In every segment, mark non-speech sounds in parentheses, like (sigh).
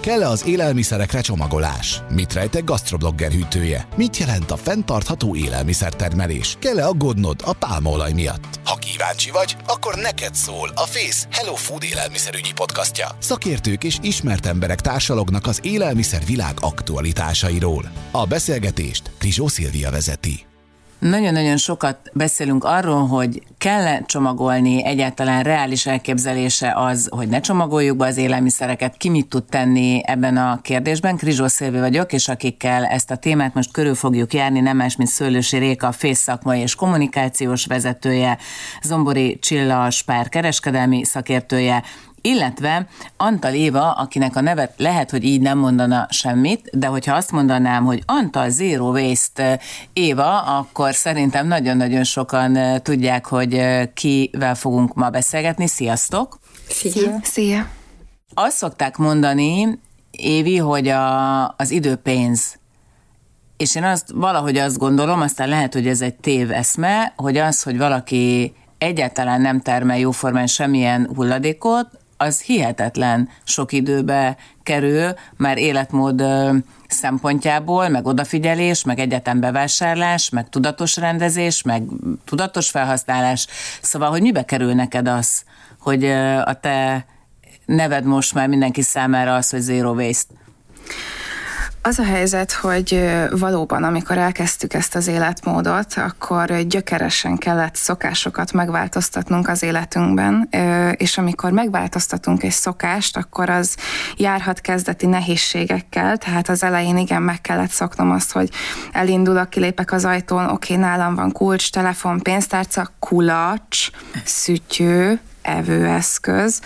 Kell-e az élelmiszerekre csomagolás? Mit rejt egy gastroblogger hűtője? Mit jelent a fenntartható élelmiszertermelés? Kell-e aggódnod a pálmaolaj miatt? Ha kíváncsi vagy, akkor neked szól a Face Hello Food élelmiszerügyi podcastja. Szakértők és ismert emberek társalognak az élelmiszer világ aktualitásairól. A beszélgetést Krizsó Szilvia vezeti. Nagyon-nagyon sokat beszélünk arról, hogy kell csomagolni, egyáltalán reális elképzelése az, hogy ne csomagoljuk be az élelmiszereket, ki mit tud tenni ebben a kérdésben. Krizsó Szilvi vagyok, és akikkel ezt a témát most körül fogjuk járni, nem más, mint Szőlősi Réka, a és kommunikációs vezetője, Zombori Csilla Spár kereskedelmi szakértője, illetve Antal Éva, akinek a neve lehet, hogy így nem mondana semmit, de hogyha azt mondanám, hogy Antal Zero Waste Éva, akkor szerintem nagyon-nagyon sokan tudják, hogy kivel fogunk ma beszélgetni. Sziasztok! Szia! Szia! Azt szokták mondani, Évi, hogy a, az idő pénz. És én azt valahogy azt gondolom, aztán lehet, hogy ez egy tév eszme, hogy az, hogy valaki egyáltalán nem termel jóformán semmilyen hulladékot, az hihetetlen sok időbe kerül, már életmód szempontjából, meg odafigyelés, meg egyetem bevásárlás, meg tudatos rendezés, meg tudatos felhasználás. Szóval, hogy mibe kerül neked az, hogy a te neved most már mindenki számára az, hogy zero waste? Az a helyzet, hogy valóban, amikor elkezdtük ezt az életmódot, akkor gyökeresen kellett szokásokat megváltoztatnunk az életünkben, és amikor megváltoztatunk egy szokást, akkor az járhat kezdeti nehézségekkel, tehát az elején igen meg kellett szoknom azt, hogy elindulok, kilépek az ajtón, oké, nálam van kulcs, telefon, pénztárca, kulacs, szütyő, evőeszköz,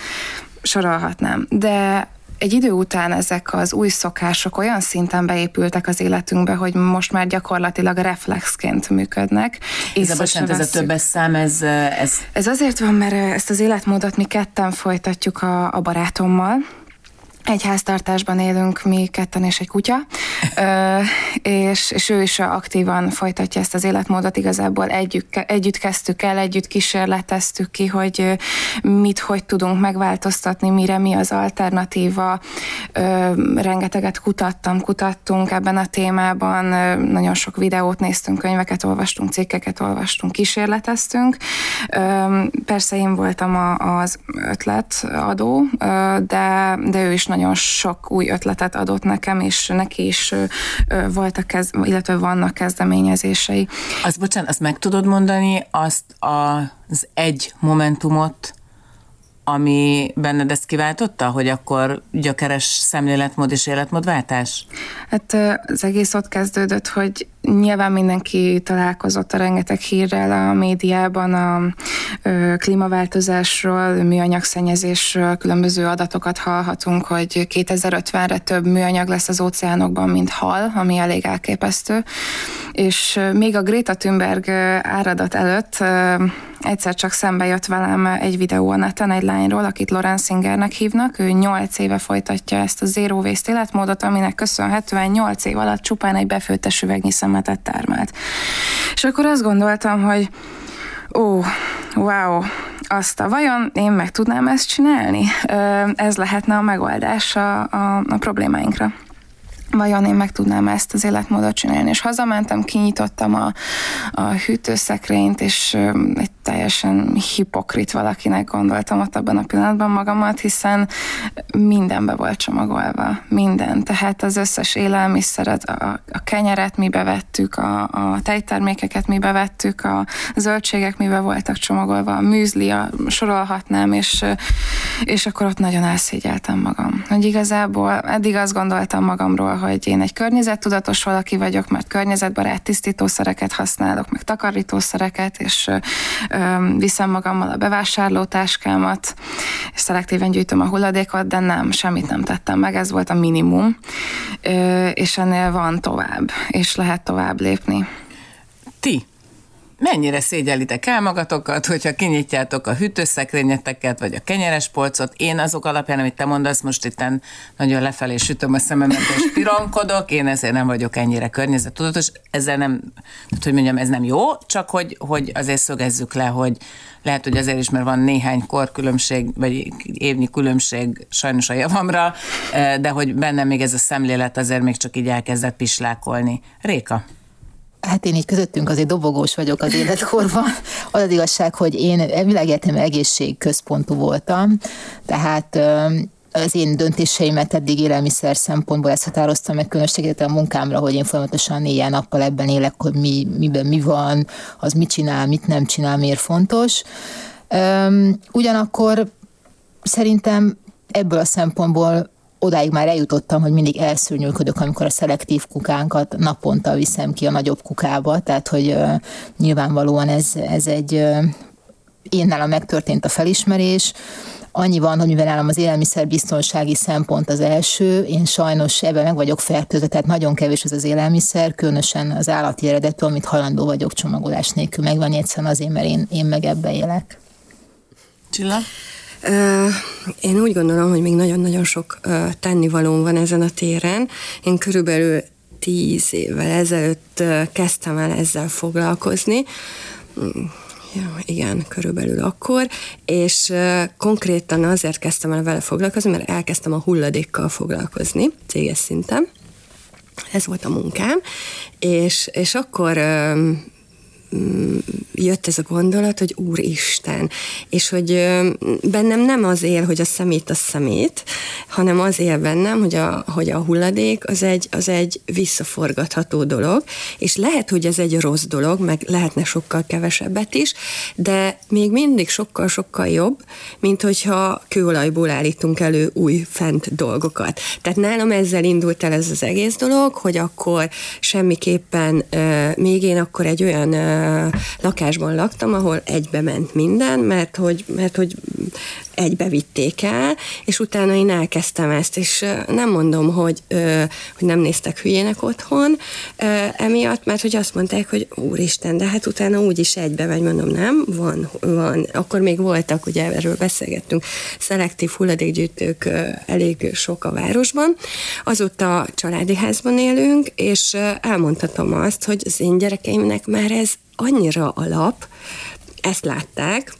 sorolhatnám. De egy idő után ezek az új szokások olyan szinten beépültek az életünkbe, hogy most már gyakorlatilag reflexként működnek. Ez a, bocsánat, ez a többes szám, ez, ez... Ez azért van, mert ezt az életmódot mi ketten folytatjuk a, a barátommal, egy háztartásban élünk mi ketten és egy kutya, ö, és, és ő is aktívan folytatja ezt az életmódot, igazából együtt, együtt kezdtük el, együtt kísérleteztük ki, hogy mit, hogy tudunk megváltoztatni, mire mi az alternatíva. Rengeteget kutattam, kutattunk ebben a témában, nagyon sok videót néztünk, könyveket olvastunk, cikkeket olvastunk, kísérleteztünk. Persze én voltam a, az ötletadó, de, de ő is nagyon sok új ötletet adott nekem, és neki is voltak, kez, illetve vannak kezdeményezései. Az bocsánat, azt meg tudod mondani, azt az egy momentumot, ami benned ezt kiváltotta, hogy akkor gyökeres szemléletmód és életmódváltás? Hát az egész ott kezdődött, hogy nyilván mindenki találkozott a rengeteg hírrel a médiában a klímaváltozásról, műanyagszennyezésről, különböző adatokat hallhatunk, hogy 2050-re több műanyag lesz az óceánokban, mint hal, ami elég elképesztő. És még a Greta Thunberg áradat előtt egyszer csak szembe jött velem egy videó a neten egy lányról, akit Loren Singernek hívnak. Ő 8 éve folytatja ezt a zero waste életmódot, aminek köszönhetően 8 év alatt csupán egy befőttes üvegnyi szemetet termelt. És akkor azt gondoltam, hogy ó, wow, azt a vajon én meg tudnám ezt csinálni? Ez lehetne a megoldás a, a, a problémáinkra vajon én meg tudnám ezt az életmódot csinálni. És hazamentem, kinyitottam a, a hűtőszekrényt, és egy teljesen hipokrit valakinek gondoltam ott abban a pillanatban magamat, hiszen mindenbe volt csomagolva, minden. Tehát az összes élelmiszeret, a, a kenyeret mi bevettük, a, a tejtermékeket mi bevettük, a zöldségek mibe voltak csomagolva, a műzli, a, sorolhatnám, és, és akkor ott nagyon elszégyeltem magam. Hogy igazából eddig azt gondoltam magamról, hogy én egy környezettudatos valaki vagyok, mert környezetbarát tisztítószereket használok, meg takarítószereket, és viszem magammal a bevásárlótáskámat, és szelektíven gyűjtöm a hulladékot, de nem, semmit nem tettem meg, ez volt a minimum, és ennél van tovább, és lehet tovább lépni. Ti mennyire szégyelitek el magatokat, hogyha kinyitjátok a hűtőszekrényeteket, vagy a kenyeres polcot. Én azok alapján, amit te mondasz, most itt nagyon lefelé sütöm a szememet, és pironkodok, én ezért nem vagyok ennyire környezettudatos. Ezzel nem, hogy mondjam, ez nem jó, csak hogy, hogy azért szögezzük le, hogy lehet, hogy azért is, mert van néhány korkülönbség, vagy évnyi különbség sajnos a javamra, de hogy bennem még ez a szemlélet azért még csak így elkezdett pislákolni. Réka? Hát én így közöttünk azért dobogós vagyok az életkorban. Az az igazság, hogy én világegyetem egészségközpontú voltam, tehát az én döntéseimet eddig élelmiszer szempontból ezt határoztam meg, különös a munkámra, hogy én folyamatosan éjjel-nappal ebben élek, hogy mi, miben mi van, az mit csinál, mit nem csinál, miért fontos. Ugyanakkor szerintem ebből a szempontból odáig már eljutottam, hogy mindig elszörnyűködök, amikor a szelektív kukánkat naponta viszem ki a nagyobb kukába, tehát hogy nyilvánvalóan ez, ez egy uh, én nálam megtörtént a felismerés, Annyi van, hogy mivel nálam az élelmiszerbiztonsági szempont az első, én sajnos ebben meg vagyok fertőzve, tehát nagyon kevés az az élelmiszer, különösen az állati eredetű, amit hajlandó vagyok csomagolás nélkül megvenni, egyszerűen azért, mert én, én meg ebbe élek. Csilla? Én úgy gondolom, hogy még nagyon-nagyon sok tennivalóm van ezen a téren. Én körülbelül tíz évvel ezelőtt kezdtem el ezzel foglalkozni. Mm, ja, igen, körülbelül akkor, és konkrétan azért kezdtem el vele foglalkozni, mert elkezdtem a hulladékkal foglalkozni céges szinten. Ez volt a munkám, és, és akkor jött ez a gondolat, hogy Úristen, és hogy bennem nem az él, hogy a szemét a szemét, hanem az él bennem, hogy a, hogy a hulladék az egy, az egy visszaforgatható dolog, és lehet, hogy ez egy rossz dolog, meg lehetne sokkal kevesebbet is, de még mindig sokkal-sokkal jobb, mint hogyha kőolajból állítunk elő új fent dolgokat. Tehát nálam ezzel indult el ez az egész dolog, hogy akkor semmiképpen még én akkor egy olyan lakásban laktam, ahol egybe ment minden, mert hogy, mert hogy egybe vitték el, és utána én elkezdtem ezt, és nem mondom, hogy, hogy nem néztek hülyének otthon emiatt, mert hogy azt mondták, hogy úristen, de hát utána úgyis egybe megy, mondom, nem, van, van. Akkor még voltak, ugye erről beszélgettünk, szelektív hulladékgyűjtők elég sok a városban. Azóta családi házban élünk, és elmondhatom azt, hogy az én gyerekeimnek már ez annyira alap, ezt látták,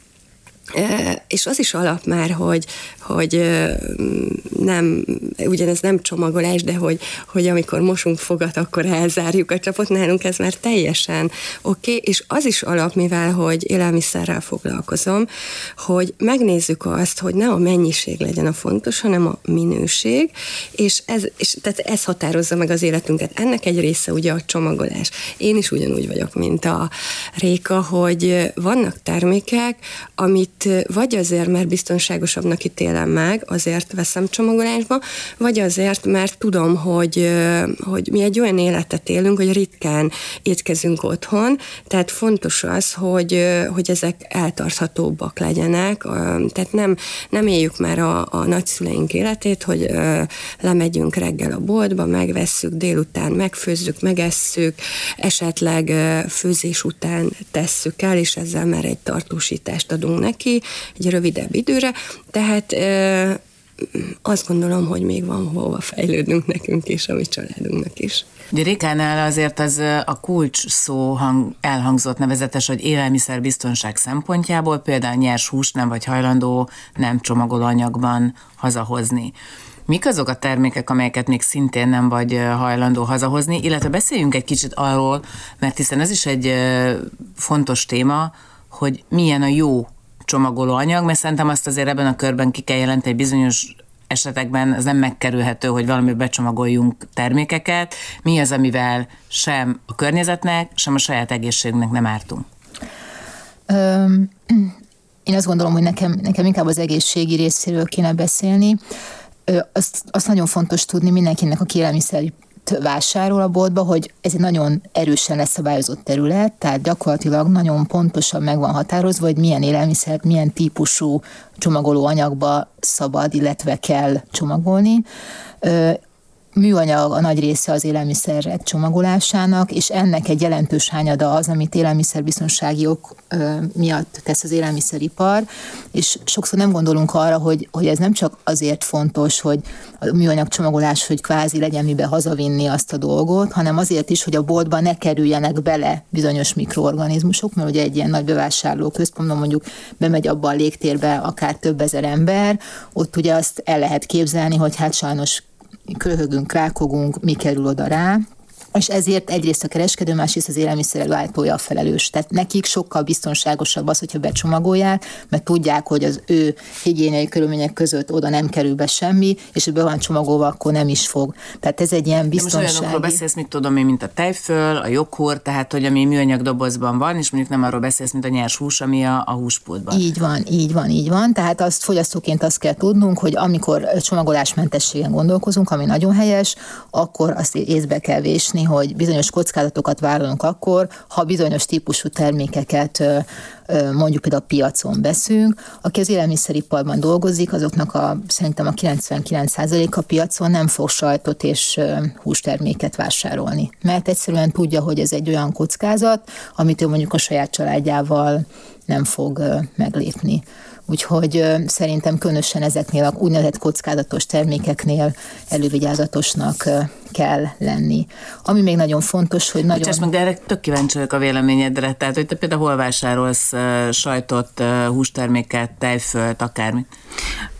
és az is alap már, hogy, hogy nem, ugyanez nem csomagolás, de hogy, hogy amikor mosunk fogat, akkor elzárjuk a csapot, nálunk ez már teljesen oké, okay, és az is alap, mivel hogy élelmiszerrel foglalkozom, hogy megnézzük azt, hogy ne a mennyiség legyen a fontos, hanem a minőség, és ez, és tehát ez határozza meg az életünket. Ennek egy része ugye a csomagolás. Én is ugyanúgy vagyok, mint a Réka, hogy vannak termékek, amit vagy azért, mert biztonságosabbnak ítél élem meg, azért veszem csomagolásba, vagy azért, mert tudom, hogy, hogy mi egy olyan életet élünk, hogy ritkán étkezünk otthon, tehát fontos az, hogy, hogy ezek eltarthatóbbak legyenek, tehát nem, nem éljük már a, a nagyszüleink életét, hogy lemegyünk reggel a boltba, megvesszük, délután megfőzzük, megesszük, esetleg főzés után tesszük el, és ezzel már egy tartósítást adunk neki, egy rövidebb időre, tehát azt gondolom, hogy még van hova fejlődnünk nekünk és a mi családunknak is. Ugye Rikánál azért az a kulcs szó hang, elhangzott nevezetes, hogy élelmiszerbiztonság szempontjából például nyers hús nem vagy hajlandó nem csomagolóanyagban hazahozni. Mik azok a termékek, amelyeket még szintén nem vagy hajlandó hazahozni, illetve beszéljünk egy kicsit arról, mert hiszen ez is egy fontos téma, hogy milyen a jó csomagoló anyag, mert szerintem azt azért ebben a körben ki kell jelenteni bizonyos esetekben ez nem megkerülhető, hogy valami becsomagoljunk termékeket. Mi az, amivel sem a környezetnek, sem a saját egészségünknek nem ártunk? (clears throat) Én azt gondolom, hogy nekem, nekem inkább az egészségi részéről kéne beszélni. Azt, azt nagyon fontos tudni mindenkinek, aki élelmiszer vásárol a boltba, hogy ez egy nagyon erősen leszabályozott terület, tehát gyakorlatilag nagyon pontosan meg van határozva, hogy milyen élelmiszert, milyen típusú csomagoló anyagba szabad, illetve kell csomagolni műanyag a nagy része az élelmiszerek csomagolásának, és ennek egy jelentős hányada az, amit élelmiszerbiztonsági ok miatt tesz az élelmiszeripar, és sokszor nem gondolunk arra, hogy, hogy ez nem csak azért fontos, hogy a műanyag csomagolás, hogy kvázi legyen mibe hazavinni azt a dolgot, hanem azért is, hogy a boltban ne kerüljenek bele bizonyos mikroorganizmusok, mert ugye egy ilyen nagy bevásárló központban mondjuk bemegy abba a légtérbe akár több ezer ember, ott ugye azt el lehet képzelni, hogy hát sajnos köhögünk, rákogunk, mi kerül oda rá, és ezért egyrészt a kereskedő, másrészt az élelmiszer látója a felelős. Tehát nekik sokkal biztonságosabb az, hogyha becsomagolják, mert tudják, hogy az ő higiéniai körülmények között oda nem kerül be semmi, és be van csomagolva, akkor nem is fog. Tehát ez egy ilyen biztonsági... most olyanokról beszélsz, mit tudom én, mint a tejföl, a joghurt, tehát hogy ami műanyag dobozban van, és mondjuk nem arról beszélsz, mint a nyers hús, ami a, a húspultban. Így van, így van, így van. Tehát azt fogyasztóként azt kell tudnunk, hogy amikor csomagolásmentességen gondolkozunk, ami nagyon helyes, akkor azt észbe kell vésni, hogy bizonyos kockázatokat vállalunk akkor, ha bizonyos típusú termékeket mondjuk például a piacon veszünk. Aki az élelmiszeriparban dolgozik, azoknak a, szerintem a 99%-a piacon nem fog sajtot és hústerméket vásárolni. Mert egyszerűen tudja, hogy ez egy olyan kockázat, amit ő mondjuk a saját családjával nem fog meglépni. Úgyhogy szerintem különösen ezeknél a úgynevezett kockázatos termékeknél elővigyázatosnak kell lenni. Ami még nagyon fontos, hogy nagyon... Bocsáss meg, de erre tök kíváncsi vagyok a véleményedre. Tehát, hogy te például hol vásárolsz sajtot, hústerméket, tejfölt, akármit?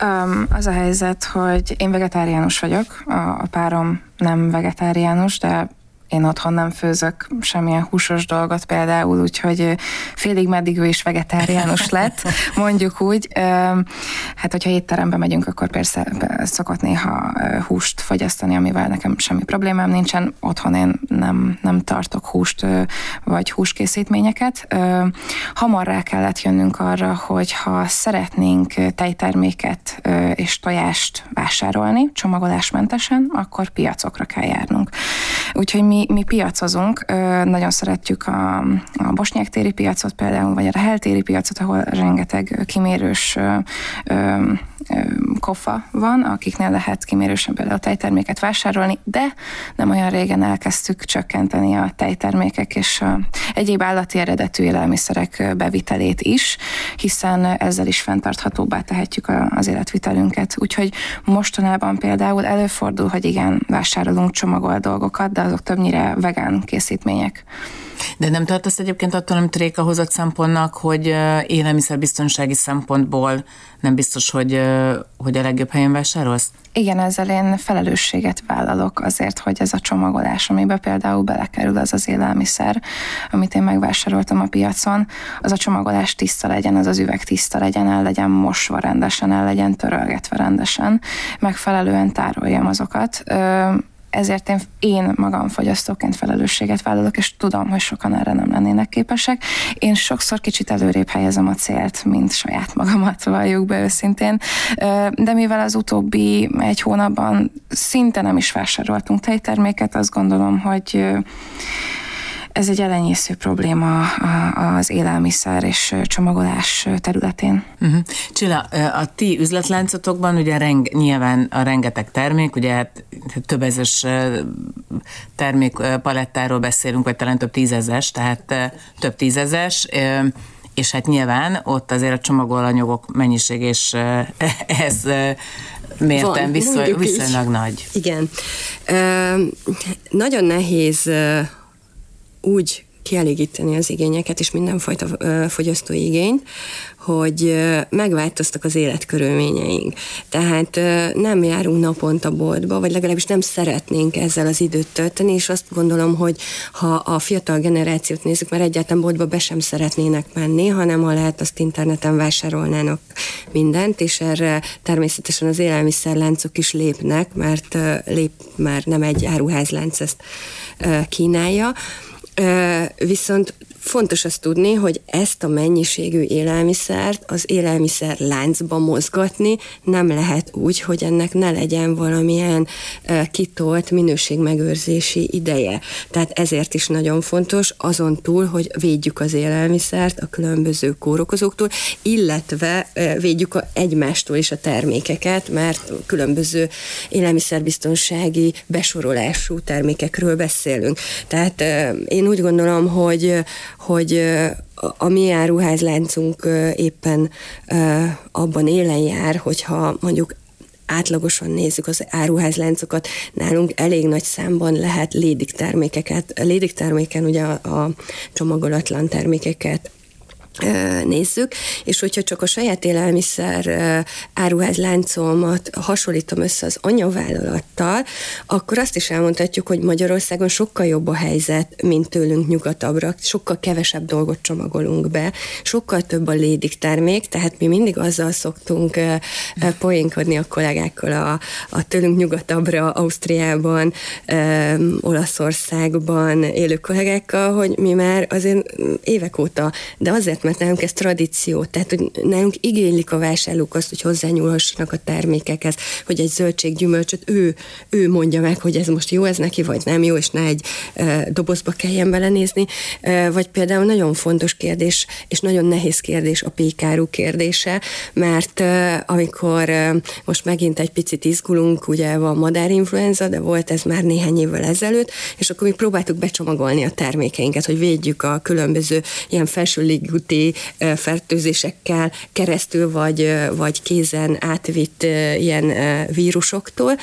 Um, az a helyzet, hogy én vegetáriánus vagyok, a, a párom nem vegetáriánus, de én otthon nem főzök semmilyen húsos dolgot például, úgyhogy félig meddig ő is vegetáriánus (laughs) lett, mondjuk úgy. Hát, hogyha étterembe megyünk, akkor persze szokott néha húst fogyasztani, amivel nekem semmi problémám nincsen. Otthon én nem, nem tartok húst vagy húskészítményeket. Hamar rá kellett jönnünk arra, hogy ha szeretnénk tejterméket és tojást vásárolni csomagolásmentesen, akkor piacokra kell járnunk. Úgyhogy mi, mi piacozunk, nagyon szeretjük a, a bosnyák téri piacot például, vagy a Rahel téri piacot, ahol rengeteg kimérős kofa van, akiknél lehet kimérősen például tejterméket vásárolni, de nem olyan régen elkezdtük csökkenteni a tejtermékek és a egyéb állati eredetű élelmiszerek bevitelét is, hiszen ezzel is fenntarthatóbbá tehetjük az életvitelünket. Úgyhogy mostanában például előfordul, hogy igen, vásárolunk csomagolt dolgokat, de azok többnyire vegán készítmények. De nem tartasz egyébként attól, amit Réka hozott szempontnak, hogy élelmiszerbiztonsági szempontból nem biztos, hogy, hogy a legjobb helyen vásárolsz? Igen, ezzel én felelősséget vállalok azért, hogy ez a csomagolás, amiben például belekerül az az élelmiszer, amit én megvásároltam a piacon, az a csomagolás tiszta legyen, az az üveg tiszta legyen, el legyen mosva rendesen, el legyen törölgetve rendesen, megfelelően tároljam azokat ezért én, én magam fogyasztóként felelősséget vállalok, és tudom, hogy sokan erre nem lennének képesek. Én sokszor kicsit előrébb helyezem a célt, mint saját magamat, valljuk be őszintén, de mivel az utóbbi egy hónapban szinte nem is vásároltunk tejterméket, azt gondolom, hogy ez egy elenyésző probléma az élelmiszer és csomagolás területén. Uh-huh. Csilla, a ti üzletláncotokban ugye reng, nyilván a rengeteg termék, ugye hát több ezes termékpalettáról beszélünk, vagy talán több tízezes, tehát több tízezes, és hát nyilván ott azért a csomagolanyagok mennyiség és (laughs) ez mérten viszony, viszonylag nagy. Igen. nagyon nehéz úgy kielégíteni az igényeket és mindenfajta fogyasztói igényt, hogy megváltoztak az életkörülményeink. Tehát nem járunk naponta boltba, vagy legalábbis nem szeretnénk ezzel az időt tölteni, és azt gondolom, hogy ha a fiatal generációt nézzük, mert egyáltalán boltba be sem szeretnének menni, hanem ha lehet, azt interneten vásárolnának mindent, és erre természetesen az élelmiszerláncok is lépnek, mert lép már nem egy áruházlánc ezt kínálja. Viszont fontos azt tudni, hogy ezt a mennyiségű élelmiszert az élelmiszer láncba mozgatni nem lehet úgy, hogy ennek ne legyen valamilyen kitolt minőségmegőrzési ideje. Tehát ezért is nagyon fontos azon túl, hogy védjük az élelmiszert a különböző kórokozóktól, illetve védjük a egymástól is a termékeket, mert különböző élelmiszerbiztonsági besorolású termékekről beszélünk. Tehát én úgy gondolom, hogy, hogy a mi áruházláncunk éppen abban élen jár, hogyha mondjuk átlagosan nézzük az áruházláncokat, nálunk elég nagy számban lehet lédik termékeket, lédik terméken ugye a, a csomagolatlan termékeket nézzük, és hogyha csak a saját élelmiszer áruház láncomat hasonlítom össze az anyavállalattal, akkor azt is elmondhatjuk, hogy Magyarországon sokkal jobb a helyzet, mint tőlünk nyugatabbra, sokkal kevesebb dolgot csomagolunk be, sokkal több a lédik termék, tehát mi mindig azzal szoktunk poénkodni a kollégákkal a, a tőlünk nyugatabbra, Ausztriában, Olaszországban élő kollégákkal, hogy mi már azért évek óta, de azért mert nálunk ez tradíció, tehát hogy nálunk igénylik a vásárlók azt, hogy hozzányúlhassanak a termékekhez, hogy egy zöldséggyümölcsöt ő, ő mondja meg, hogy ez most jó ez neki, vagy nem jó, és ne egy e, dobozba kelljen belenézni, e, vagy például nagyon fontos kérdés, és nagyon nehéz kérdés a pékárú kérdése, mert e, amikor e, most megint egy picit izgulunk, ugye van madárinfluenza, de volt ez már néhány évvel ezelőtt, és akkor mi próbáltuk becsomagolni a termékeinket, hogy védjük a különböző ilyen felső légúti fertőzésekkel keresztül, vagy, vagy kézen átvitt ilyen vírusoktól,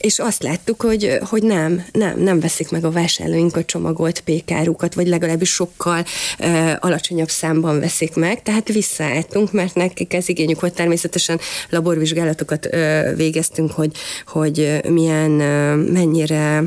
és azt láttuk, hogy, hogy nem, nem, nem veszik meg a vásárlóink a csomagolt pékárukat, vagy legalábbis sokkal uh, alacsonyabb számban veszik meg, tehát visszaálltunk, mert nekik ez igényük volt, természetesen laborvizsgálatokat uh, végeztünk, hogy, hogy milyen, uh, mennyire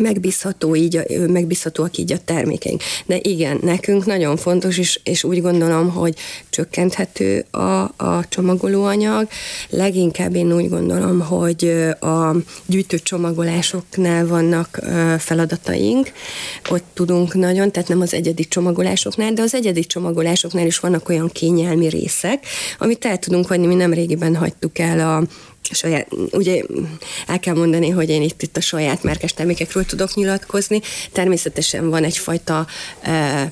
megbízható így, megbízhatóak így a termékeink. De igen, nekünk nagyon fontos, és, és úgy gondolom, hogy csökkenthető a, a csomagolóanyag. Leginkább én úgy gondolom, hogy a gyűjtő csomagolásoknál vannak feladataink, ott tudunk nagyon, tehát nem az egyedi csomagolásoknál, de az egyedi csomagolásoknál is vannak olyan kényelmi részek, amit el tudunk hagyni, mi nem régiben hagytuk el a saját, ugye el kell mondani, hogy én itt, itt a saját márkás termékekről tudok nyilatkozni. Természetesen van egyfajta uh,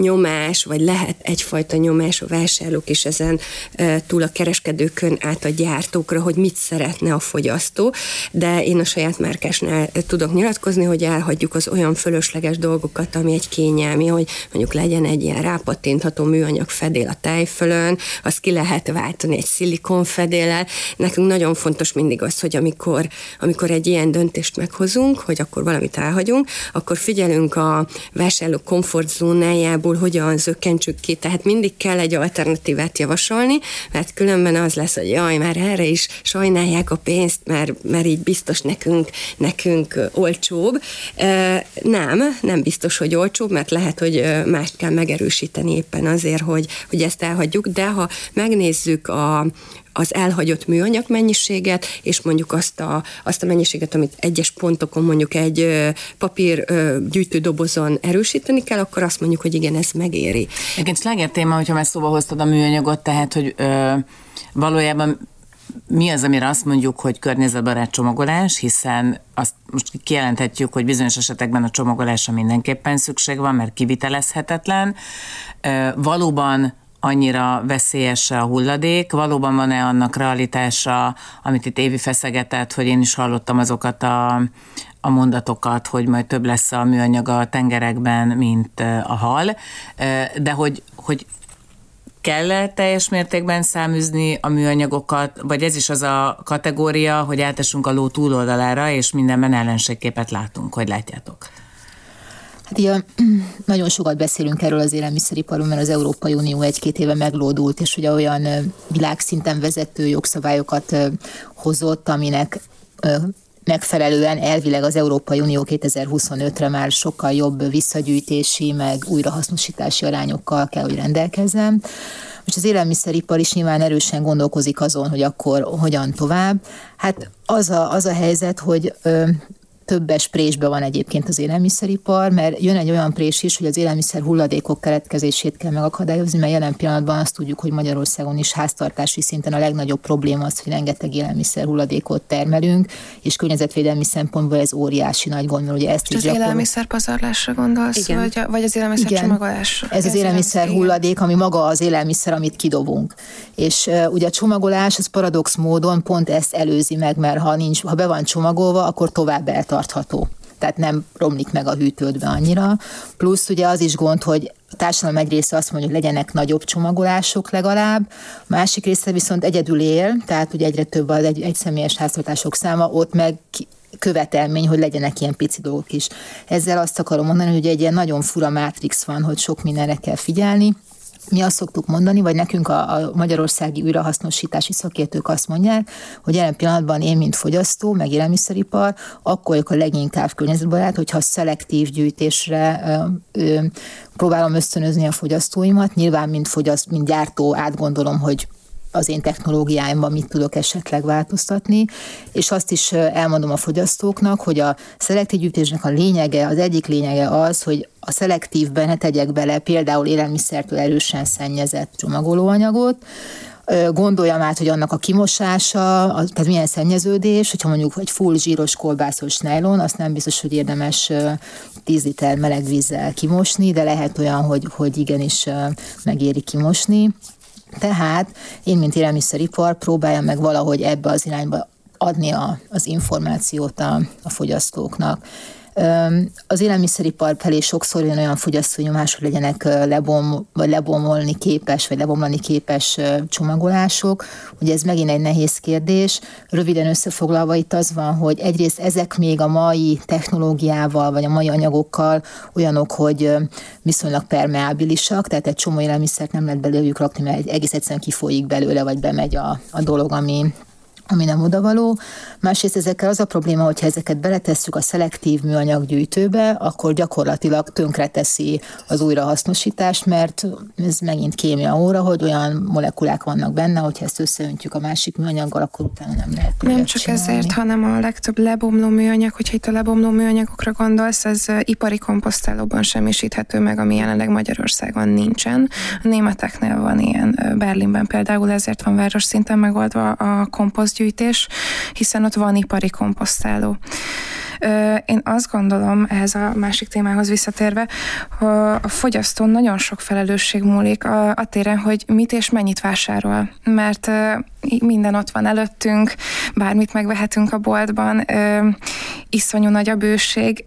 nyomás, vagy lehet egyfajta nyomás a vásárlók is ezen túl a kereskedőkön át a gyártókra, hogy mit szeretne a fogyasztó, de én a saját márkásnál tudok nyilatkozni, hogy elhagyjuk az olyan fölösleges dolgokat, ami egy kényelmi, hogy mondjuk legyen egy ilyen rápattintható műanyag fedél a tejfölön, azt ki lehet váltani egy szilikon fedélel. Nekünk nagyon fontos mindig az, hogy amikor, amikor egy ilyen döntést meghozunk, hogy akkor valamit elhagyunk, akkor figyelünk a vásárló komfortzónájába, igazából hogyan zökkentsük ki, tehát mindig kell egy alternatívát javasolni, mert különben az lesz, hogy jaj, már erre is sajnálják a pénzt, mert, mert így biztos nekünk, nekünk olcsóbb. Nem, nem biztos, hogy olcsóbb, mert lehet, hogy mást kell megerősíteni éppen azért, hogy, hogy ezt elhagyjuk, de ha megnézzük a, az elhagyott műanyag mennyiséget, és mondjuk azt a, azt a mennyiséget, amit egyes pontokon mondjuk egy papír gyűjtődobozon erősíteni kell, akkor azt mondjuk, hogy igen, ez megéri. Egyébként sláger téma, hogyha már szóba hoztad a műanyagot, tehát, hogy ö, valójában mi az, amire azt mondjuk, hogy környezetbarát csomagolás, hiszen azt most kijelenthetjük, hogy bizonyos esetekben a csomagolásra mindenképpen szükség van, mert kivitelezhetetlen. Valóban annyira veszélyes a hulladék? Valóban van-e annak realitása, amit itt Évi feszegetett, hogy én is hallottam azokat a, a mondatokat, hogy majd több lesz a műanyag a tengerekben, mint a hal, de hogy, hogy kell -e teljes mértékben száműzni a műanyagokat, vagy ez is az a kategória, hogy átesünk a ló túloldalára, és mindenben ellenségképet látunk, hogy látjátok? Hát ugye nagyon sokat beszélünk erről az élelmiszeriparon, mert az Európai Unió egy-két éve meglódult, és ugye olyan világszinten vezető jogszabályokat hozott, aminek megfelelően elvileg az Európai Unió 2025-re már sokkal jobb visszagyűjtési, meg újrahasznosítási arányokkal kell, hogy rendelkezzen. Most az élelmiszeripar is nyilván erősen gondolkozik azon, hogy akkor hogyan tovább. Hát az a, az a helyzet, hogy többes présbe van egyébként az élelmiszeripar, mert jön egy olyan prés is, hogy az élelmiszer hulladékok keletkezését kell megakadályozni, mert jelen pillanatban azt tudjuk, hogy Magyarországon is háztartási szinten a legnagyobb probléma az, hogy rengeteg élelmiszer hulladékot termelünk, és környezetvédelmi szempontból ez óriási nagy gond, mert ugye ezt és az élelmiszer pazarlásra gondolsz, Igen. Vagy, vagy az élelmiszer Igen. csomagolásra? Ez az élelmiszer hulladék, ami maga az élelmiszer, amit kidobunk. És uh, ugye a csomagolás az paradox módon pont ezt előzi meg, mert ha, nincs, ha be van csomagolva, akkor tovább eltartható tehát nem romlik meg a hűtődbe annyira. Plusz ugye az is gond, hogy a társadalom egy része azt mondja, hogy legyenek nagyobb csomagolások legalább, másik része viszont egyedül él, tehát ugye egyre több az egy, egy személyes háztartások száma, ott meg követelmény, hogy legyenek ilyen pici dolgok is. Ezzel azt akarom mondani, hogy egy ilyen nagyon fura mátrix van, hogy sok mindenre kell figyelni, mi azt szoktuk mondani, vagy nekünk a, a magyarországi újrahasznosítási szakértők azt mondják, hogy jelen pillanatban én, mint fogyasztó, meg élelmiszeripar, akkor a leginkább környezetbarát, hogyha szelektív gyűjtésre ö, ö, próbálom ösztönözni a fogyasztóimat. Nyilván, mint, fogyaszt, mint gyártó átgondolom, hogy az én technológiáimban mit tudok esetleg változtatni, és azt is elmondom a fogyasztóknak, hogy a szelektív gyűjtésnek a lényege, az egyik lényege az, hogy a szelektívben ne tegyek bele például élelmiszertől erősen szennyezett csomagolóanyagot, gondoljam át, hogy annak a kimosása, tehát milyen szennyeződés, hogyha mondjuk egy full zsíros kolbászos nylon, azt nem biztos, hogy érdemes 10 liter meleg vízzel kimosni, de lehet olyan, hogy, hogy igenis megéri kimosni. Tehát én, mint élelmiszeripar próbáljam meg valahogy ebbe az irányba adni a, az információt a, a fogyasztóknak. Az élelmiszeripar felé sokszor jön olyan fogyasztói nyomás, hogy legyenek lebom, vagy lebomolni képes, vagy lebomlani képes csomagolások. Ugye ez megint egy nehéz kérdés. Röviden összefoglalva itt az van, hogy egyrészt ezek még a mai technológiával, vagy a mai anyagokkal olyanok, hogy viszonylag permeábilisak, tehát egy csomó élelmiszert nem lehet belőlük rakni, mert egész egyszerűen kifolyik belőle, vagy bemegy a, a dolog, ami, ami nem odavaló. Másrészt ezekkel az a probléma, hogyha ezeket beletesszük a szelektív műanyag gyűjtőbe, akkor gyakorlatilag tönkreteszi az újrahasznosítást, mert ez megint kémia óra, hogy olyan molekulák vannak benne, hogyha ezt összeöntjük a másik műanyaggal, akkor utána nem lehet. Nem csak csinálni. ezért, hanem a legtöbb lebomló műanyag, hogyha itt a lebomló műanyagokra gondolsz, ez ipari komposztálóban semmisíthető meg, ami jelenleg Magyarországon nincsen. A németeknél van ilyen, Berlinben például ezért van város szinten megoldva a komposzt komposztgyűjtés, hiszen ott van ipari komposztáló. Én azt gondolom, ehhez a másik témához visszatérve, a fogyasztón nagyon sok felelősség múlik a, a téren, hogy mit és mennyit vásárol. Mert minden ott van előttünk, bármit megvehetünk a boltban, iszonyú nagy a bőség,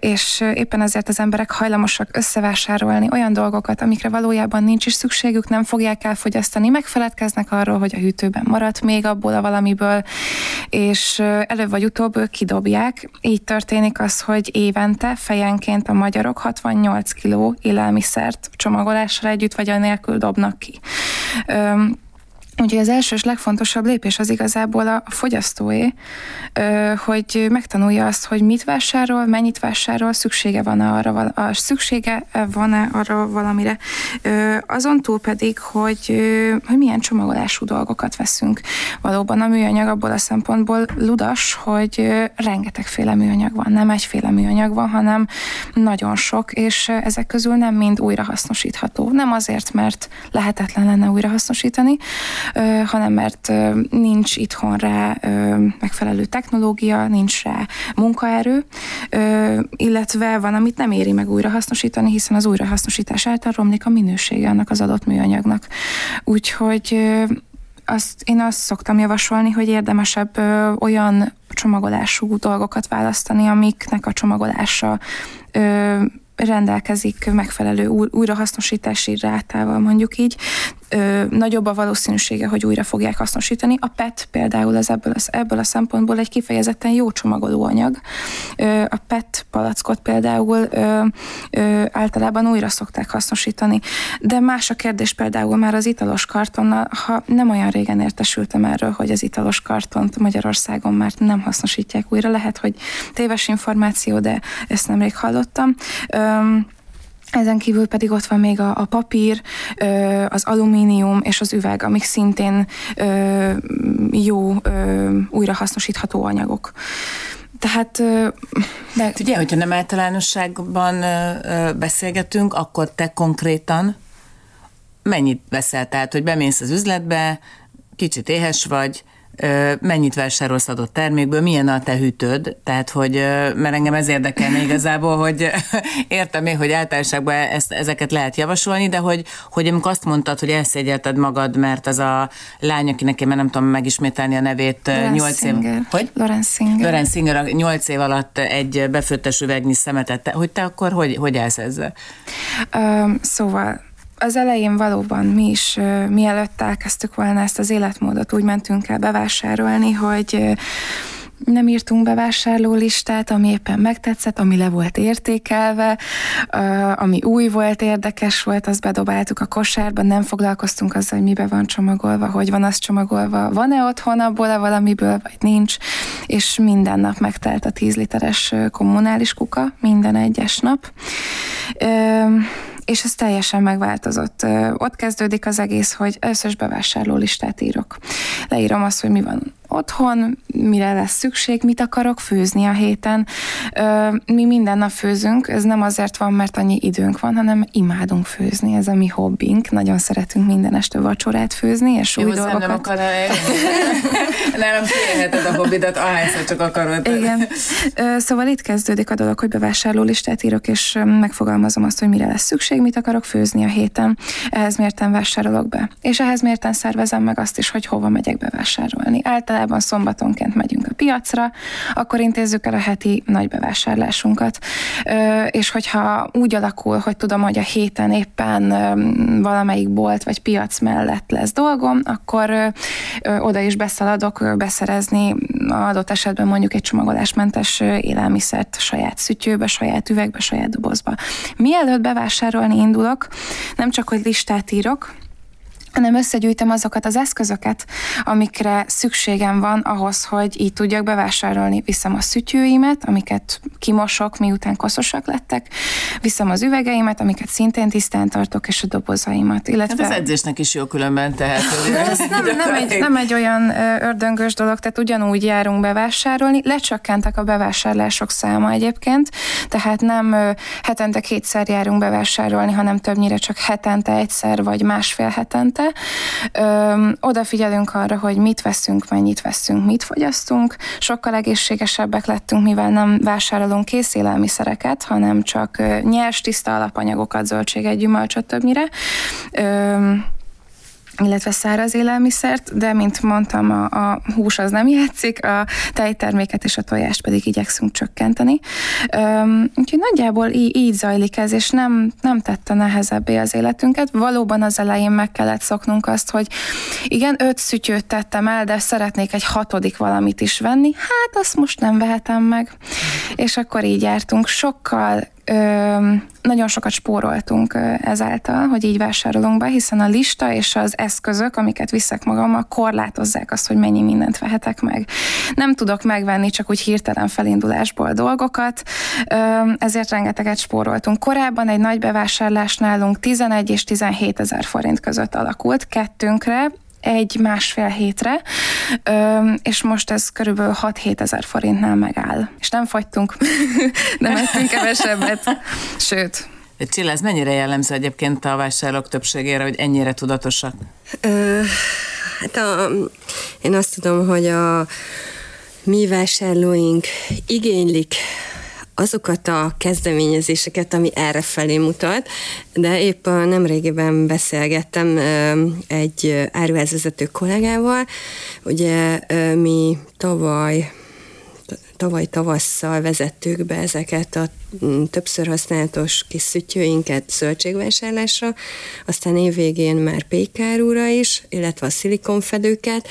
és éppen ezért az emberek hajlamosak összevásárolni olyan dolgokat, amikre valójában nincs is szükségük, nem fogják elfogyasztani, megfeledkeznek arról, hogy a hűtőben maradt még abból a valamiből, és előbb vagy utóbb kidobják. Így történik az, hogy évente fejenként a magyarok 68 kiló élelmiszert csomagolásra együtt vagy anélkül dobnak ki. Úgyhogy az első és legfontosabb lépés az igazából a fogyasztóé, hogy megtanulja azt, hogy mit vásárol, mennyit vásárol, szüksége van-e arra, a szüksége van-e arra valamire. Azon túl pedig, hogy, hogy milyen csomagolású dolgokat veszünk. Valóban a műanyag abból a szempontból ludas, hogy rengetegféle műanyag van, nem egyféle műanyag van, hanem nagyon sok, és ezek közül nem mind újrahasznosítható. Nem azért, mert lehetetlen lenne újrahasznosítani, hanem mert nincs itthon rá megfelelő technológia, nincs rá munkaerő, illetve van, amit nem éri meg újrahasznosítani, hiszen az újrahasznosítás által romlik a minősége annak az adott műanyagnak. Úgyhogy azt, én azt szoktam javasolni, hogy érdemesebb ö, olyan csomagolású dolgokat választani, amiknek a csomagolása ö, rendelkezik megfelelő újrahasznosítási rátával, mondjuk így, ö, nagyobb a valószínűsége, hogy újra fogják hasznosítani. A PET például az ebből, az, ebből a szempontból egy kifejezetten jó csomagolóanyag. Ö, a PET palackot például ö, ö, általában újra szokták hasznosítani. De más a kérdés például már az italos kartonnal, ha nem olyan régen értesültem erről, hogy az italos kartont Magyarországon már nem hasznosítják újra. Lehet, hogy téves információ, de ezt nemrég hallottam. Ö, ezen kívül pedig ott van még a, a papír, az alumínium és az üveg, amik szintén jó újrahasznosítható anyagok. Tehát... De... Ugye, hogyha nem általánosságban beszélgetünk, akkor te konkrétan mennyit veszel? Tehát, hogy bemész az üzletbe, kicsit éhes vagy, mennyit vásárolsz adott termékből, milyen a te hűtőd, tehát hogy, mert engem ez érdekelne igazából, (laughs) hogy értem én, hogy általánosságban ezt, ezeket lehet javasolni, de hogy, hogy amikor azt mondtad, hogy elszégyelted magad, mert az a lány, akinek én nem tudom megismételni a nevét, nyolc év... Hogy? Lorenz Singer. Lorenz Singer nyolc év alatt egy befőttes üvegnyi szemetet, hogy te akkor hogy, hogy állsz ezzel? Um, szóval az elején valóban mi is, mielőtt elkezdtük volna ezt az életmódot, úgy mentünk el bevásárolni, hogy nem írtunk bevásárló listát, ami éppen megtetszett, ami le volt értékelve, ami új volt, érdekes volt, azt bedobáltuk a kosárba, nem foglalkoztunk azzal, hogy mibe van csomagolva, hogy van az csomagolva, van-e otthon abból a valamiből, vagy nincs, és minden nap megtelt a 10 literes kommunális kuka, minden egyes nap és ez teljesen megváltozott. Ott kezdődik az egész, hogy először bevásárló listát írok. Leírom azt, hogy mi van otthon, mire lesz szükség, mit akarok főzni a héten. Mi minden nap főzünk, ez nem azért van, mert annyi időnk van, hanem imádunk főzni, ez a mi hobbink. Nagyon szeretünk minden este vacsorát főzni, és új dolgokat. nem akar (laughs) Nem félheted a hobbidat, ahányszor csak akarod. Igen. Szóval itt kezdődik a dolog, hogy bevásárló listát írok, és megfogalmazom azt, hogy mire lesz szükség, mit akarok főzni a héten. Ehhez mérten vásárolok be. És ehhez mérten szervezem meg azt is, hogy hova megyek bevásárolni. Általában általában szombatonként megyünk a piacra, akkor intézzük el a heti nagy bevásárlásunkat. És hogyha úgy alakul, hogy tudom, hogy a héten éppen valamelyik bolt vagy piac mellett lesz dolgom, akkor oda is beszaladok beszerezni adott esetben mondjuk egy csomagolásmentes élelmiszert saját szütyőbe, saját üvegbe, saját dobozba. Mielőtt bevásárolni indulok, nem csak, hogy listát írok, hanem összegyűjtöm azokat az eszközöket, amikre szükségem van ahhoz, hogy így tudjak bevásárolni. Viszem a szütyőimet, amiket kimosok, miután koszosak lettek, viszem az üvegeimet, amiket szintén tisztán tartok, és a dobozaimat. Illetve... Hát az edzésnek is jó különben, tehát. Ez nem, nem, egy, nem egy olyan ördöngös dolog, tehát ugyanúgy járunk bevásárolni. Lecsökkentek a bevásárlások száma egyébként, tehát nem hetente kétszer járunk bevásárolni, hanem többnyire csak hetente egyszer, vagy másfél hetente Ö, odafigyelünk arra, hogy mit veszünk, mennyit veszünk, mit fogyasztunk. Sokkal egészségesebbek lettünk, mivel nem vásárolunk kész élelmiszereket, hanem csak nyers, tiszta alapanyagokat, zöldséget, gyümölcsöt többnyire. Ö, illetve száraz élelmiszert, de mint mondtam, a, a hús az nem játszik, a tejterméket és a tojást pedig igyekszünk csökkenteni. Üm, úgyhogy nagyjából így, így zajlik ez, és nem, nem tette nehezebbé az életünket. Valóban az elején meg kellett szoknunk azt, hogy igen, öt szütyőt tettem el, de szeretnék egy hatodik valamit is venni, hát azt most nem vehetem meg. És akkor így jártunk. Sokkal nagyon sokat spóroltunk ezáltal, hogy így vásárolunk be, hiszen a lista és az eszközök, amiket viszek magammal, korlátozzák azt, hogy mennyi mindent vehetek meg. Nem tudok megvenni csak úgy hirtelen felindulásból dolgokat, ezért rengeteget spóroltunk. Korábban egy nagy bevásárlás nálunk 11 és 17 ezer forint között alakult kettőnkre, egy másfél hétre, és most ez körülbelül 6-7 ezer forintnál megáll. És nem fagytunk, (laughs) nem ettünk kevesebbet, sőt. Csilla, ez mennyire jellemző egyébként a vásárlók többségére, hogy ennyire tudatosak? Ö, hát a, én azt tudom, hogy a mi vásárlóink igénylik azokat a kezdeményezéseket, ami erre felé mutat, de épp a nemrégiben beszélgettem egy áruházvezető kollégával, ugye mi tavaly tavaly tavasszal vezettük be ezeket a többször használatos kis szütyőinket zöldségvásárlásra, aztán évvégén már pékárúra is, illetve a szilikonfedőket,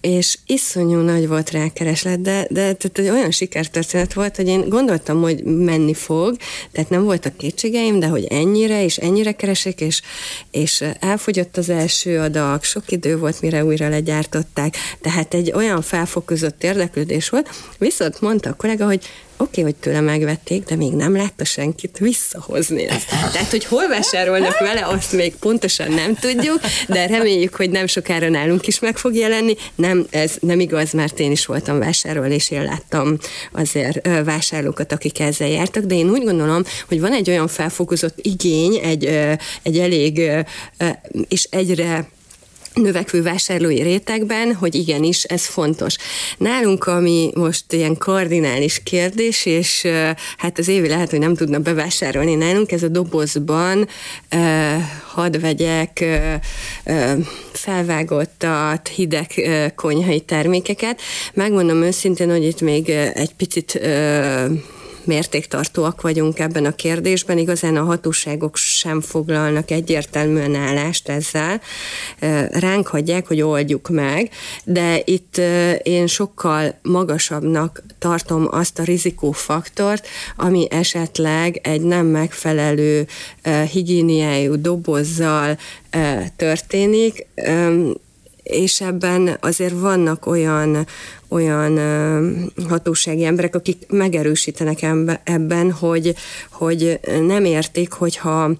és iszonyú nagy volt rá kereslet, de, de tehát egy olyan sikertörténet volt, hogy én gondoltam, hogy menni fog, tehát nem voltak kétségeim, de hogy ennyire és ennyire keresik, és, és elfogyott az első adag, sok idő volt, mire újra legyártották, tehát egy olyan felfokozott érdeklődés volt, viszont mondta a kollega, hogy okay, hogy tőle megvették, de még nem látta senkit visszahozni ezt. Tehát, hogy hol vásárolnak vele, azt még pontosan nem tudjuk, de reméljük, hogy nem sokára nálunk is meg fog jelenni. Nem, ez nem igaz, mert én is voltam vásárolni, és én láttam azért vásárlókat, akik ezzel jártak, de én úgy gondolom, hogy van egy olyan felfokozott igény, egy, egy elég, és egyre növekvő vásárlói rétegben, hogy igenis, ez fontos. Nálunk, ami most ilyen kardinális kérdés, és hát az évi lehet, hogy nem tudna bevásárolni nálunk, ez a dobozban hadd vegyek felvágottat, hideg konyhai termékeket. Megmondom őszintén, hogy itt még egy picit mértéktartóak vagyunk ebben a kérdésben. Igazán a hatóságok sem foglalnak egyértelműen állást ezzel. Ránk hagyják, hogy oldjuk meg, de itt én sokkal magasabbnak tartom azt a rizikófaktort, ami esetleg egy nem megfelelő higiéniájú dobozzal történik és ebben azért vannak olyan, olyan hatósági emberek, akik megerősítenek ebben, hogy, hogy nem értik, hogyha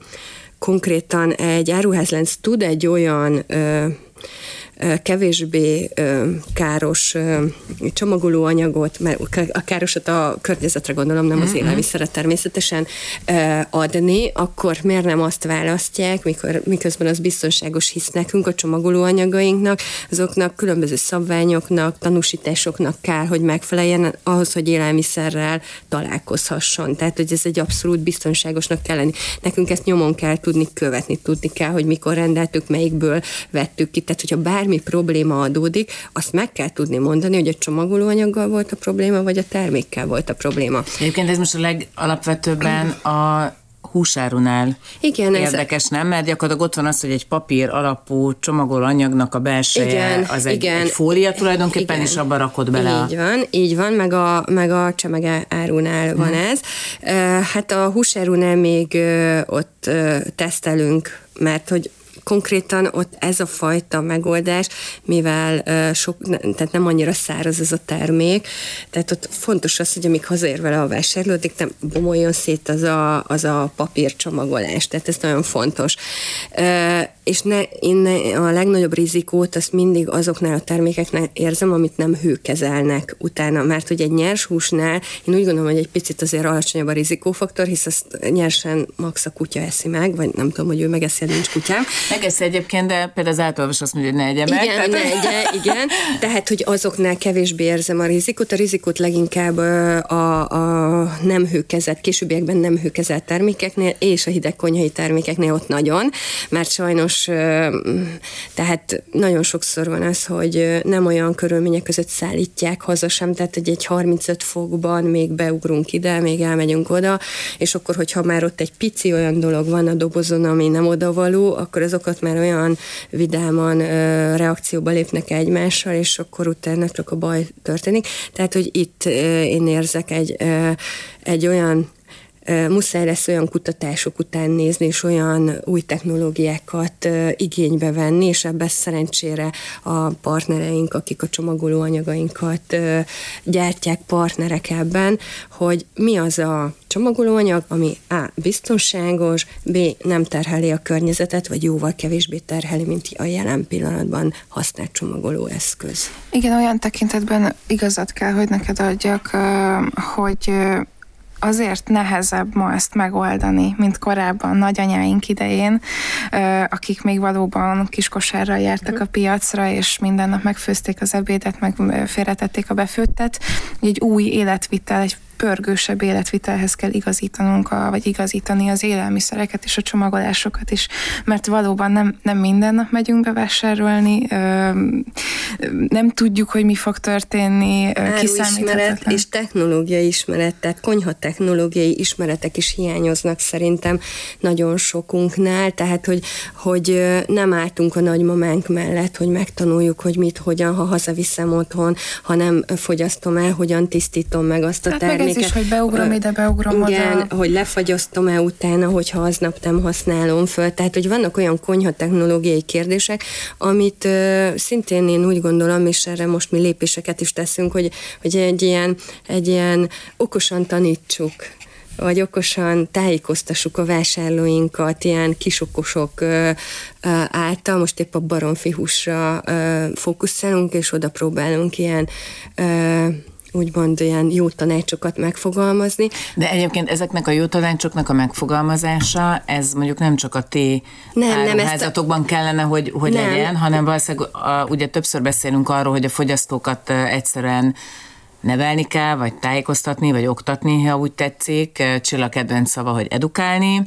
konkrétan egy áruházlánc tud egy olyan kevésbé káros csomagolóanyagot, mert a károsat a környezetre gondolom, nem az mhm. élelmiszerre természetesen adni, akkor miért nem azt választják, mikor, miközben az biztonságos hisz nekünk a csomagolóanyagainknak, azoknak különböző szabványoknak, tanúsításoknak kell, hogy megfeleljen ahhoz, hogy élelmiszerrel találkozhasson. Tehát, hogy ez egy abszolút biztonságosnak kell lenni. Nekünk ezt nyomon kell tudni követni, tudni kell, hogy mikor rendeltük, melyikből vettük ki. Tehát, hogyha bár bármi probléma adódik, azt meg kell tudni mondani, hogy a csomagolóanyaggal volt a probléma, vagy a termékkel volt a probléma. Egyébként ez most a legalapvetőbben a húsárunál Igen, érdekes, ez... nem? Mert gyakorlatilag ott van az, hogy egy papír alapú csomagoló anyagnak a belseje igen, az egy, igen, egy fólia tulajdonképpen, igen, és abba rakod bele Így van, így van, meg a, meg a csemege árunál van hmm. ez. Hát a húsárunál még ott tesztelünk, mert hogy konkrétan ott ez a fajta megoldás, mivel sok, tehát nem annyira száraz ez a termék, tehát ott fontos az, hogy amíg hazaér vele a vásárló, addig nem bomoljon szét az a, az a papírcsomagolás, tehát ez nagyon fontos. És ne, én a legnagyobb rizikót azt mindig azoknál a termékeknél érzem, amit nem hőkezelnek utána, mert hogy egy nyers húsnál én úgy gondolom, hogy egy picit azért alacsonyabb a rizikófaktor, hisz azt nyersen max a kutya eszi meg, vagy nem tudom, hogy ő megeszi, nincs kutyám. Megeszi egyébként, de például az általános azt mondja, hogy ne egye meg. Igen, tehát... ne egye, igen. Tehát, hogy azoknál kevésbé érzem a rizikót. A rizikót leginkább a, a nem hőkezett, későbbiekben nem hőkezett termékeknél és a hideg konyhai termékeknél ott nagyon, mert sajnos tehát nagyon sokszor van az, hogy nem olyan körülmények között szállítják haza sem, tehát hogy egy 35 fokban még beugrunk ide, még elmegyünk oda, és akkor, hogyha már ott egy pici olyan dolog van a dobozon, ami nem odavaló, akkor azokat már olyan vidáman reakcióba lépnek egymással, és akkor utána csak a baj történik. Tehát, hogy itt én érzek egy, egy olyan muszáj lesz olyan kutatások után nézni, és olyan új technológiákat igénybe venni, és ebbe szerencsére a partnereink, akik a csomagolóanyagainkat gyártják, partnerek ebben, hogy mi az a csomagolóanyag, ami A. biztonságos, B. nem terheli a környezetet, vagy jóval kevésbé terheli, mint a jelen pillanatban használt csomagoló eszköz. Igen, olyan tekintetben igazat kell, hogy neked adjak, hogy azért nehezebb ma ezt megoldani, mint korábban nagyanyáink idején, akik még valóban kiskosárral jártak a piacra, és minden nap megfőzték az ebédet, meg félretették a befőttet. Egy új életvitel, egy pörgősebb életvitelhez kell igazítanunk, a, vagy igazítani az élelmiszereket és a csomagolásokat is, mert valóban nem, nem minden nap megyünk bevásárolni, nem tudjuk, hogy mi fog történni, ismeret és technológiai ismeret, tehát konyha technológiai ismeretek is hiányoznak szerintem nagyon sokunknál, tehát hogy, hogy nem álltunk a nagymamánk mellett, hogy megtanuljuk, hogy mit, hogyan, ha hazaviszem otthon, ha nem fogyasztom el, hogyan tisztítom meg azt a terméket terméket. is, hogy beugrom ide, beugrom igen, oda. hogy lefagyasztom-e utána, hogyha aznap nem használom föl. Tehát, hogy vannak olyan konyha technológiai kérdések, amit uh, szintén én úgy gondolom, és erre most mi lépéseket is teszünk, hogy, hogy egy ilyen, egy ilyen okosan tanítsuk vagy okosan tájékoztassuk a vásárlóinkat ilyen kisokosok által. Most épp a baromfi húsra fókuszálunk, és oda próbálunk ilyen úgymond ilyen jó tanácsokat megfogalmazni. De egyébként ezeknek a jó tanácsoknak a megfogalmazása, ez mondjuk nem csak a ti nem, nem a... kellene, hogy, hogy nem. legyen, hanem valószínűleg a, ugye többször beszélünk arról, hogy a fogyasztókat egyszerűen nevelni kell, vagy tájékoztatni, vagy oktatni, ha úgy tetszik. Csilla kedvenc szava, hogy edukálni,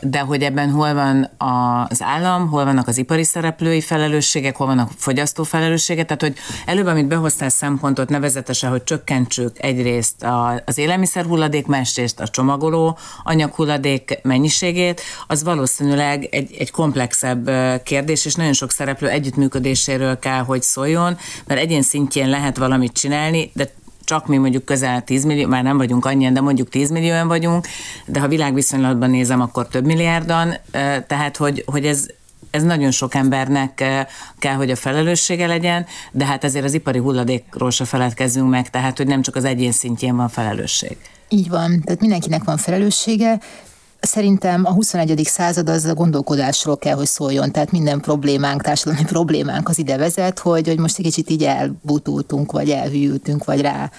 de hogy ebben hol van az állam, hol vannak az ipari szereplői felelősségek, hol vannak fogyasztó felelősségek, tehát hogy előbb, amit behoztál szempontot, nevezetesen, hogy csökkentsük egyrészt az élelmiszer hulladék, másrészt a csomagoló anyaghulladék mennyiségét, az valószínűleg egy, egy komplexebb kérdés, és nagyon sok szereplő együttműködéséről kell, hogy szóljon, mert egyén szintjén lehet valamit csinálni, emelni, de csak mi mondjuk közel 10 millió, már nem vagyunk annyian, de mondjuk 10 millióan vagyunk, de ha világviszonylatban nézem, akkor több milliárdan, tehát hogy, hogy ez, ez nagyon sok embernek kell, hogy a felelőssége legyen, de hát ezért az ipari hulladékról se feledkezzünk meg, tehát hogy nem csak az egyén szintjén van felelősség. Így van, tehát mindenkinek van felelőssége, Szerintem a 21. század az a gondolkodásról kell, hogy szóljon, tehát minden problémánk, társadalmi problémánk az ide vezet, hogy, hogy most egy kicsit így elbutultunk, vagy elhűltünk, vagy rá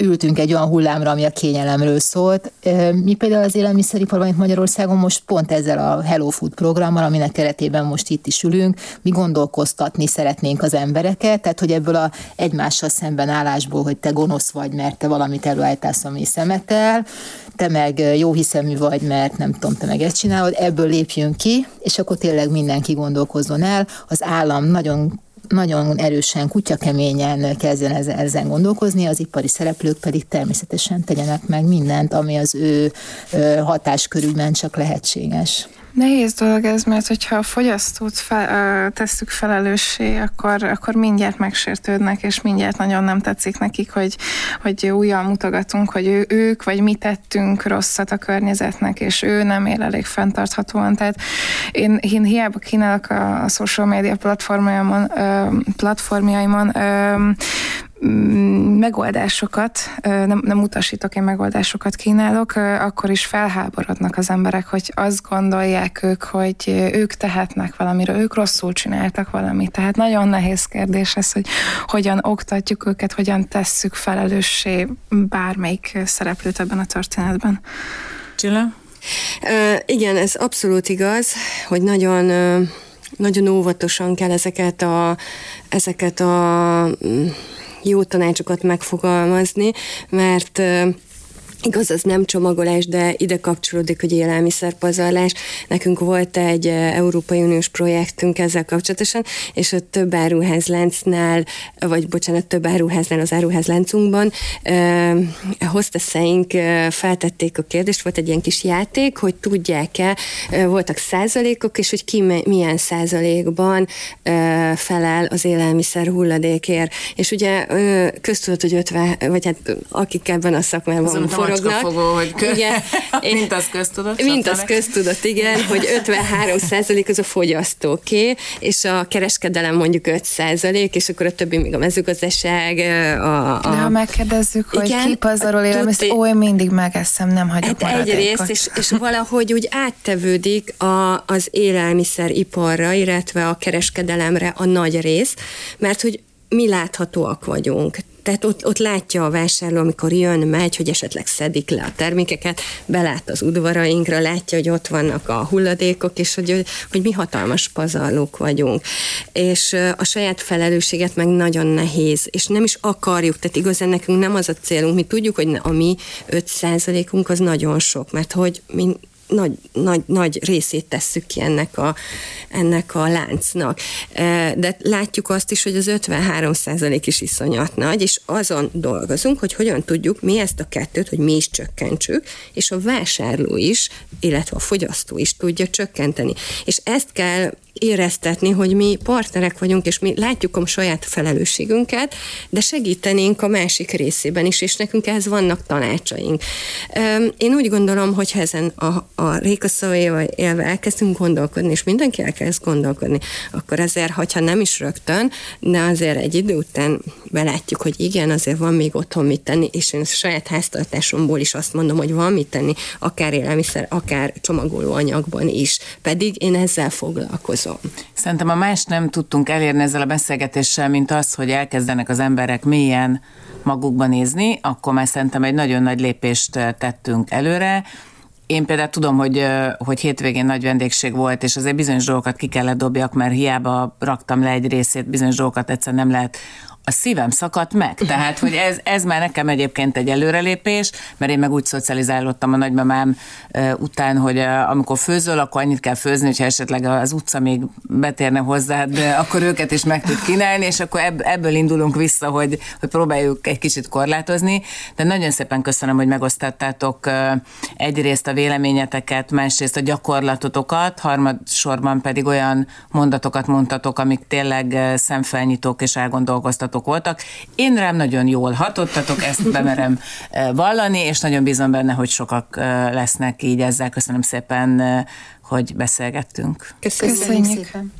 ültünk egy olyan hullámra, ami a kényelemről szólt. Mi például az élelmiszeriparban itt Magyarországon most pont ezzel a Hello Food programmal, aminek keretében most itt is ülünk, mi gondolkoztatni szeretnénk az embereket, tehát hogy ebből a egymással szemben állásból, hogy te gonosz vagy, mert te valamit előállítasz, ami szemetel, te meg jó hiszemű vagy, mert nem tudom, te meg ezt csinálod, ebből lépjünk ki, és akkor tényleg mindenki gondolkozzon el. Az állam nagyon nagyon erősen, kutyakeményen kezdjen ezen, ezen gondolkozni, az ipari szereplők pedig természetesen tegyenek meg mindent, ami az ő hatáskörükben csak lehetséges. Nehéz dolog ez, mert hogyha a fogyasztót fel, tesszük felelőssé, akkor, akkor mindjárt megsértődnek, és mindjárt nagyon nem tetszik nekik, hogy, hogy újjal mutogatunk, hogy ő, ők vagy mi tettünk rosszat a környezetnek, és ő nem él elég fenntarthatóan. Tehát én, én hiába kínálok a, a social media platformjaimon, platformjaimon megoldásokat, nem, nem utasítok, én megoldásokat kínálok, akkor is felháborodnak az emberek, hogy azt gondolják ők, hogy ők tehetnek valamiről, ők rosszul csináltak valamit. Tehát nagyon nehéz kérdés ez, hogy hogyan oktatjuk őket, hogyan tesszük felelőssé bármelyik szereplőt ebben a történetben. Csilla? Uh, igen, ez abszolút igaz, hogy nagyon uh, nagyon óvatosan kell ezeket a, ezeket a jó tanácsokat megfogalmazni, mert Igaz, az nem csomagolás, de ide kapcsolódik, hogy élelmiszerpazarlás. Nekünk volt egy Európai Uniós projektünk ezzel kapcsolatosan, és ott több áruházláncnál, vagy bocsánat, több áruháznál az áruházláncunkban eh, hoztaszeink feltették a kérdést, volt egy ilyen kis játék, hogy tudják-e, voltak százalékok, és hogy ki milyen százalékban eh, felel az élelmiszer hulladékért. És ugye köztudott, hogy 50, vagy hát akik ebben a szakmában forognak. Fogó, hogy kö... igen. (laughs) mint az köztudott. Mint az köztudott, igen, hogy 53 százalék az a fogyasztóké, és a kereskedelem mondjuk 5 százalék, és akkor a többi még a mezőgazdaság. A, a... De ha megkérdezzük, hogy igen, ki pazarol élelmiszer, ó, én mindig megeszem, nem hagyok hát Egyrészt, és, és valahogy úgy áttevődik a, az élelmiszeriparra, illetve a kereskedelemre a nagy rész, mert hogy mi láthatóak vagyunk. Tehát ott, ott látja a vásárló, amikor jön, megy, hogy esetleg szedik le a termékeket, belát az udvarainkra, látja, hogy ott vannak a hulladékok, és hogy, hogy mi hatalmas pazarlók vagyunk. És a saját felelősséget meg nagyon nehéz, és nem is akarjuk, tehát igazán nekünk nem az a célunk, mi tudjuk, hogy a mi 5%-unk az nagyon sok, mert hogy mi nagy, nagy, nagy részét tesszük ki ennek a, ennek a láncnak. E, de látjuk azt is, hogy az 53 is iszonyat nagy, és azon dolgozunk, hogy hogyan tudjuk mi ezt a kettőt, hogy mi is csökkentsük, és a vásárló is, illetve a fogyasztó is tudja csökkenteni. És ezt kell éreztetni, hogy mi partnerek vagyunk, és mi látjuk a saját felelősségünket, de segítenénk a másik részében is, és nekünk ehhez vannak tanácsaink. Én úgy gondolom, hogy ha ezen a, a Réka élve elkezdünk gondolkodni, és mindenki elkezd gondolkodni, akkor azért, hogyha nem is rögtön, de azért egy idő után belátjuk, hogy igen, azért van még otthon mit tenni, és én a saját háztartásomból is azt mondom, hogy van mit tenni, akár élelmiszer, akár csomagolóanyagban is. Pedig én ezzel foglalkozom. Szerintem a más nem tudtunk elérni ezzel a beszélgetéssel, mint az, hogy elkezdenek az emberek mélyen magukba nézni, akkor már szerintem egy nagyon nagy lépést tettünk előre. Én például tudom, hogy, hogy hétvégén nagy vendégség volt, és azért bizonyos dolgokat ki kellett dobjak, mert hiába raktam le egy részét, bizonyos dolgokat egyszer nem lehet a szívem szakadt meg. Tehát, hogy ez, ez már nekem egyébként egy előrelépés, mert én meg úgy szocializálódtam a nagymamám után, hogy amikor főzöl, akkor annyit kell főzni, hogyha esetleg az utca még betérne hozzá, de akkor őket is meg tud kínálni, és akkor ebből indulunk vissza, hogy, hogy próbáljuk egy kicsit korlátozni. De nagyon szépen köszönöm, hogy megosztattátok egyrészt a véleményeteket, másrészt a gyakorlatotokat, harmadsorban pedig olyan mondatokat mondtatok, amik tényleg szemfelnyitók és elgondolkoztatók javaslatok voltak. Én rám nagyon jól hatottatok, ezt bemerem eh, vallani, és nagyon bízom benne, hogy sokak eh, lesznek így ezzel. Köszönöm szépen, eh, hogy beszélgettünk. Köszönjük, Köszönjük. szépen.